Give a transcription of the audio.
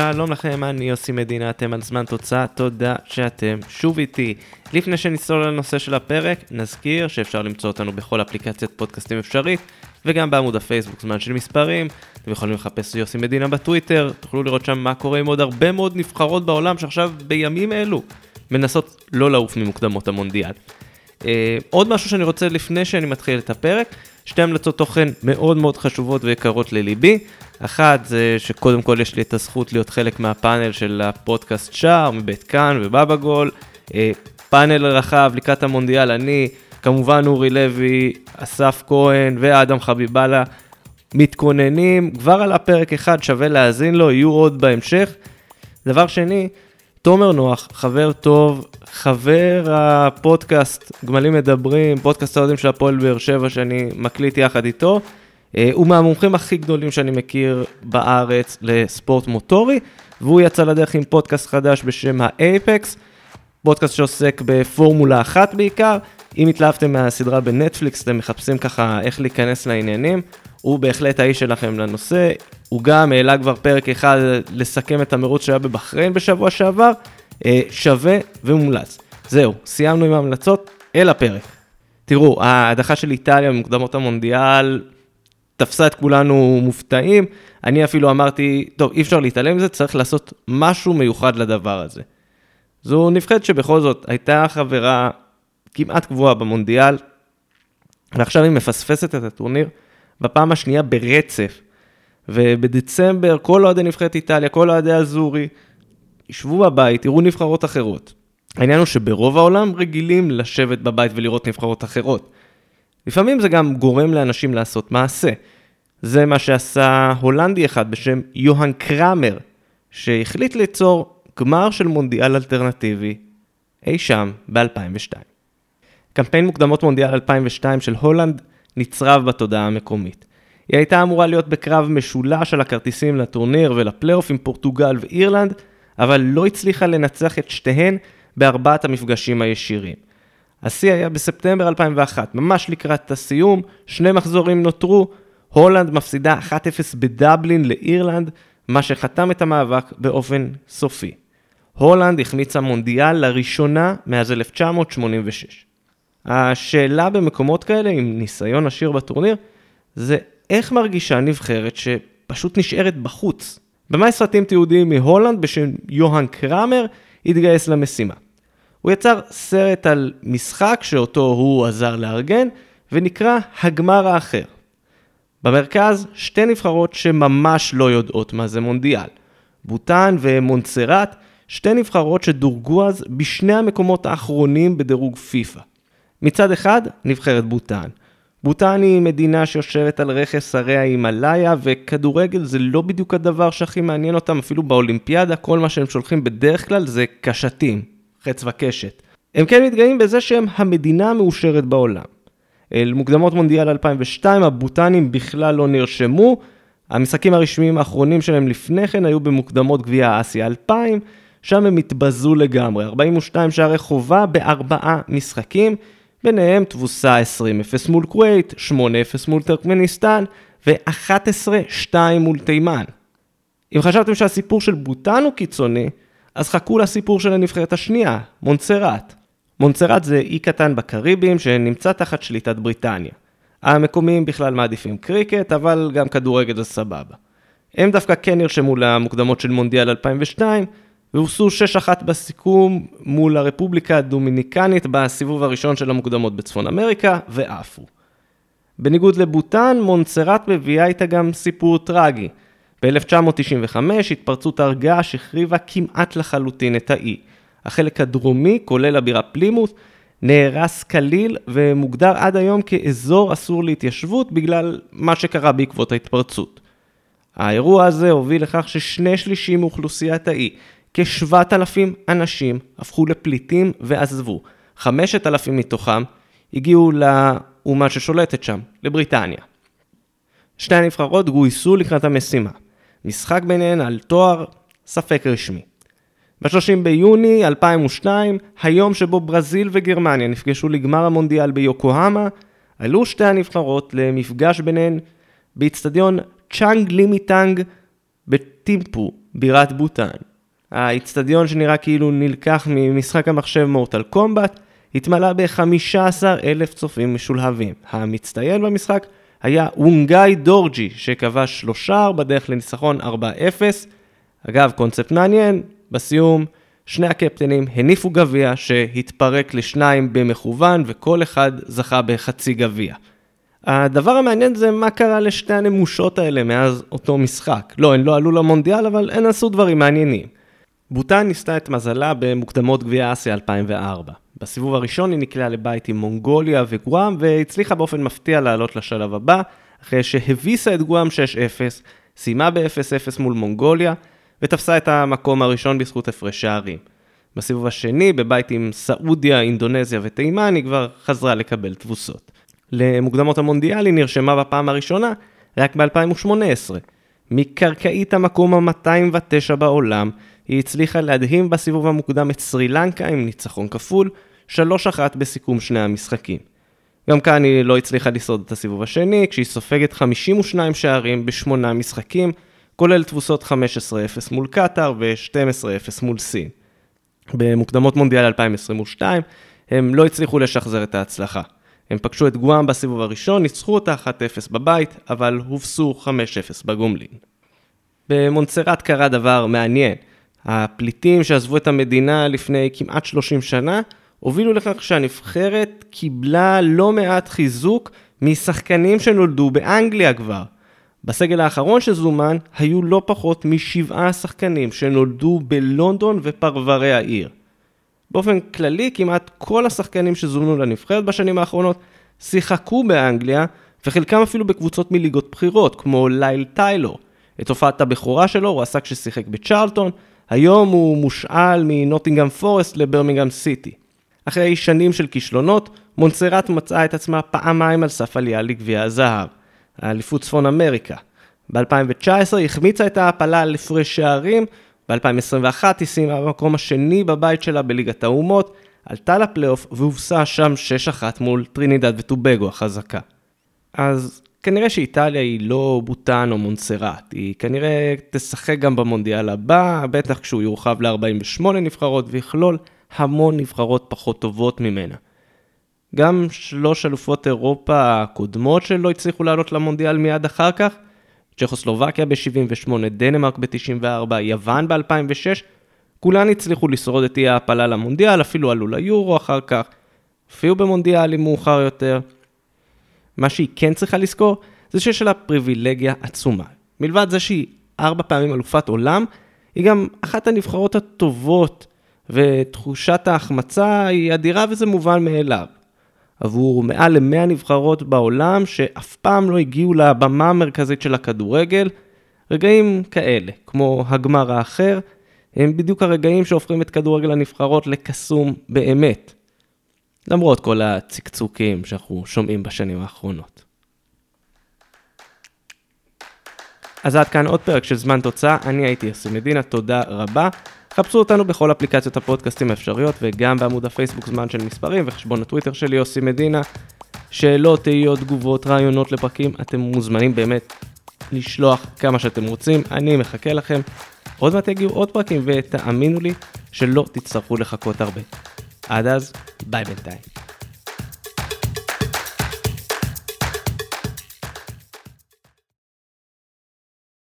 שלום לכם, אני יוסי מדינה, אתם על זמן תוצאה, תודה שאתם שוב איתי. לפני שנצלול לנושא של הפרק, נזכיר שאפשר למצוא אותנו בכל אפליקציית פודקאסטים אפשרית, וגם בעמוד הפייסבוק זמן של מספרים. אתם יכולים לחפש יוסי מדינה בטוויטר, תוכלו לראות שם מה קורה עם עוד הרבה מאוד נבחרות בעולם שעכשיו בימים אלו מנסות לא לעוף ממוקדמות המונדיאל. אה, עוד משהו שאני רוצה לפני שאני מתחיל את הפרק, שתי המלצות תוכן מאוד מאוד חשובות ויקרות לליבי. אחת זה שקודם כל יש לי את הזכות להיות חלק מהפאנל של הפודקאסט שער מבית כאן ובבא גול. אה, פאנל רחב לקראת המונדיאל, אני, כמובן אורי לוי, אסף כהן ואדם חביבאללה מתכוננים כבר על הפרק אחד, שווה להאזין לו, יהיו עוד בהמשך. דבר שני, תומר נוח, חבר טוב, חבר הפודקאסט גמלים מדברים, פודקאסט האוהדים של הפועל באר שבע שאני מקליט יחד איתו. אה, הוא מהמומחים הכי גדולים שאני מכיר בארץ לספורט מוטורי, והוא יצא לדרך עם פודקאסט חדש בשם האייפקס, פודקאסט שעוסק בפורמולה אחת בעיקר. אם התלהבתם מהסדרה בנטפליקס, אתם מחפשים ככה איך להיכנס לעניינים, הוא בהחלט האיש שלכם לנושא. הוא גם העלה כבר פרק אחד לסכם את המרוץ שהיה בבחריין בשבוע שעבר, אה, שווה ומומלץ. זהו, סיימנו עם ההמלצות, אל הפרק. תראו, ההדחה של איטליה במוקדמות המונדיאל תפסה את כולנו מופתעים. אני אפילו אמרתי, טוב, אי אפשר להתעלם מזה, צריך לעשות משהו מיוחד לדבר הזה. זו נבחרת שבכל זאת הייתה חברה כמעט קבועה במונדיאל, ועכשיו היא מפספסת את הטורניר בפעם השנייה ברצף. ובדצמבר כל אוהדי נבחרת איטליה, כל אוהדי אזורי, ישבו בבית, יראו נבחרות אחרות. העניין הוא שברוב העולם רגילים לשבת בבית ולראות נבחרות אחרות. לפעמים זה גם גורם לאנשים לעשות מעשה. זה מה שעשה הולנדי אחד בשם יוהאן קראמר, שהחליט ליצור גמר של מונדיאל אלטרנטיבי אי שם ב-2002. קמפיין מוקדמות מונדיאל 2002 של הולנד נצרב בתודעה המקומית. היא הייתה אמורה להיות בקרב משולש על הכרטיסים לטורניר ולפלייאוף עם פורטוגל ואירלנד, אבל לא הצליחה לנצח את שתיהן בארבעת המפגשים הישירים. השיא היה בספטמבר 2001, ממש לקראת הסיום, שני מחזורים נותרו, הולנד מפסידה 1-0 בדבלין לאירלנד, מה שחתם את המאבק באופן סופי. הולנד החמיצה מונדיאל לראשונה מאז 1986. השאלה במקומות כאלה, עם ניסיון עשיר בטורניר, זה איך מרגישה נבחרת שפשוט נשארת בחוץ. במאי סרטים תיעודיים מהולנד בשם יוהאן קראמר התגייס למשימה. הוא יצר סרט על משחק שאותו הוא עזר לארגן, ונקרא הגמר האחר. במרכז שתי נבחרות שממש לא יודעות מה זה מונדיאל. בוטן ומונצרט, שתי נבחרות שדורגו אז בשני המקומות האחרונים בדירוג פיפא. מצד אחד, נבחרת בוטן. בוטן היא מדינה שיושבת על רכס הרי ההימאליה, וכדורגל זה לא בדיוק הדבר שהכי מעניין אותם, אפילו באולימפיאדה, כל מה שהם שולחים בדרך כלל זה קשתים, חץ וקשת. הם כן מתגאים בזה שהם המדינה המאושרת בעולם. אל מוקדמות מונדיאל 2002, הבוטנים בכלל לא נרשמו, המשחקים הרשמיים האחרונים שלהם לפני כן היו במוקדמות גביע אסיה 2000, שם הם התבזו לגמרי, 42 שערי חובה בארבעה משחקים, ביניהם תבוסה 20-0 מול כווית, 8-0 מול טרקמניסטן ו-11-2 מול תימן. אם חשבתם שהסיפור של בוטן הוא קיצוני, אז חכו לסיפור של הנבחרת השנייה, מונצרט. מונצרט זה אי קטן בקריבים שנמצא תחת שליטת בריטניה. המקומיים בכלל מעדיפים קריקט, אבל גם כדורגל זה סבבה. הם דווקא כן נרשמו למוקדמות של מונדיאל 2002, והוסו 6-1 בסיכום מול הרפובליקה הדומיניקנית בסיבוב הראשון של המוקדמות בצפון אמריקה, ועפו. בניגוד לבוטן, מונצרט מביאה איתה גם סיפור טרגי. ב-1995 התפרצות הר געש החריבה כמעט לחלוטין את האי. החלק הדרומי, כולל הבירה פלימוס, נהרס כליל ומוגדר עד היום כאזור אסור להתיישבות בגלל מה שקרה בעקבות ההתפרצות. האירוע הזה הוביל לכך ששני שלישים מאוכלוסיית האי, כ-7,000 אנשים הפכו לפליטים ועזבו. 5,000 מתוכם הגיעו לאומה ששולטת שם, לבריטניה. שתי הנבחרות גויסו לקראת המשימה. משחק ביניהן על תואר ספק רשמי. ב-30 ביוני 2002, היום שבו ברזיל וגרמניה נפגשו לגמר המונדיאל ביוקוהמה, עלו שתי הנבחרות למפגש ביניהן באיצטדיון צ'אנג לימיטאנג בטימפו, בירת בוטן. האיצטדיון שנראה כאילו נלקח ממשחק המחשב מורטל קומבט, התמלא ב-15 אלף צופים משולהבים. המצטיין במשחק היה אונגאי דורג'י, שכבש שלושה בדרך לניצחון 4-0. אגב, קונספט מעניין, בסיום שני הקפטנים הניפו גביע שהתפרק לשניים במכוון וכל אחד זכה בחצי גביע. הדבר המעניין זה מה קרה לשתי הנמושות האלה מאז אותו משחק. לא, הן לא עלו למונדיאל, אבל הן עשו דברים מעניינים. בוטן ניסתה את מזלה במוקדמות גביע אסיה 2004. בסיבוב הראשון היא נקלעה לבית עם מונגוליה וגואם, והצליחה באופן מפתיע לעלות לשלב הבא, אחרי שהביסה את גואם 6-0, סיימה ב-0-0 מול מונגוליה, ותפסה את המקום הראשון בזכות הפרש שערים. בסיבוב השני, בבית עם סעודיה, אינדונזיה ותימן, היא כבר חזרה לקבל תבוסות. למוקדמות המונדיאל היא נרשמה בפעם הראשונה רק ב-2018. מקרקעית המקום ה-209 בעולם, היא הצליחה להדהים בסיבוב המוקדם את סרי לנקה עם ניצחון כפול, 3-1 בסיכום שני המשחקים. גם כאן היא לא הצליחה לשרוד את הסיבוב השני, כשהיא סופגת 52 שערים בשמונה משחקים, כולל תבוסות 15-0 מול קטאר ו-12-0 מול סין. במוקדמות מונדיאל 2022, הם לא הצליחו לשחזר את ההצלחה. הם פגשו את גואם בסיבוב הראשון, ניצחו אותה 1-0 בבית, אבל הובסו 5-0 בגומלין. במונצרט קרה דבר מעניין. הפליטים שעזבו את המדינה לפני כמעט 30 שנה, הובילו לכך שהנבחרת קיבלה לא מעט חיזוק משחקנים שנולדו באנגליה כבר. בסגל האחרון שזומן היו לא פחות משבעה שחקנים שנולדו בלונדון ופרברי העיר. באופן כללי, כמעט כל השחקנים שזומנו לנבחרת בשנים האחרונות שיחקו באנגליה, וחלקם אפילו בקבוצות מליגות בכירות, כמו לייל טיילור. את הופעת הבכורה שלו הוא עשה כששיחק בצ'רלטון, היום הוא מושאל מנוטינגאם פורסט לברמינגהם סיטי. אחרי שנים של כישלונות, מונסרט מצאה את עצמה פעמיים על סף עלייה לגביע הזהב, האליפות צפון אמריקה. ב-2019 היא החמיצה את ההעפלה על הפרש שערים, ב-2021 היא סיימה במקום השני בבית שלה בליגת האומות, עלתה לפלייאוף והובסה שם 6-1 מול טרינידד וטובגו החזקה. אז כנראה שאיטליה היא לא בוטן או מונסרט, היא כנראה תשחק גם במונדיאל הבא, בטח כשהוא יורחב ל-48 נבחרות ויכלול המון נבחרות פחות טובות ממנה. גם שלוש אלופות אירופה הקודמות שלא הצליחו לעלות למונדיאל מיד אחר כך, צ'כוסלובקיה ב-78, דנמרק ב-94, יוון ב-2006, כולן הצליחו לשרוד את אי ההעפלה למונדיאל, אפילו עלו ליורו אחר כך, הופיעו במונדיאלים מאוחר יותר. מה שהיא כן צריכה לזכור, זה שיש לה פריבילגיה עצומה. מלבד זה שהיא ארבע פעמים אלופת עולם, היא גם אחת הנבחרות הטובות, ותחושת ההחמצה היא אדירה וזה מובן מאליו. עבור מעל ל-100 נבחרות בעולם שאף פעם לא הגיעו לבמה המרכזית של הכדורגל, רגעים כאלה, כמו הגמר האחר, הם בדיוק הרגעים שהופכים את כדורגל הנבחרות לקסום באמת. למרות כל הצקצוקים שאנחנו שומעים בשנים האחרונות. אז עד כאן עוד פרק של זמן תוצאה, אני הייתי יוסי מדינה, תודה רבה. חפשו אותנו בכל אפליקציות הפודקאסטים האפשריות וגם בעמוד הפייסבוק זמן של מספרים וחשבון הטוויטר שלי יוסי מדינה. שאלות, תהיות, תגובות, רעיונות לפרקים, אתם מוזמנים באמת לשלוח כמה שאתם רוצים, אני מחכה לכם. עוד מעט יגיעו עוד פרקים ותאמינו לי שלא תצטרכו לחכות הרבה. עד אז, ביי בינתיים.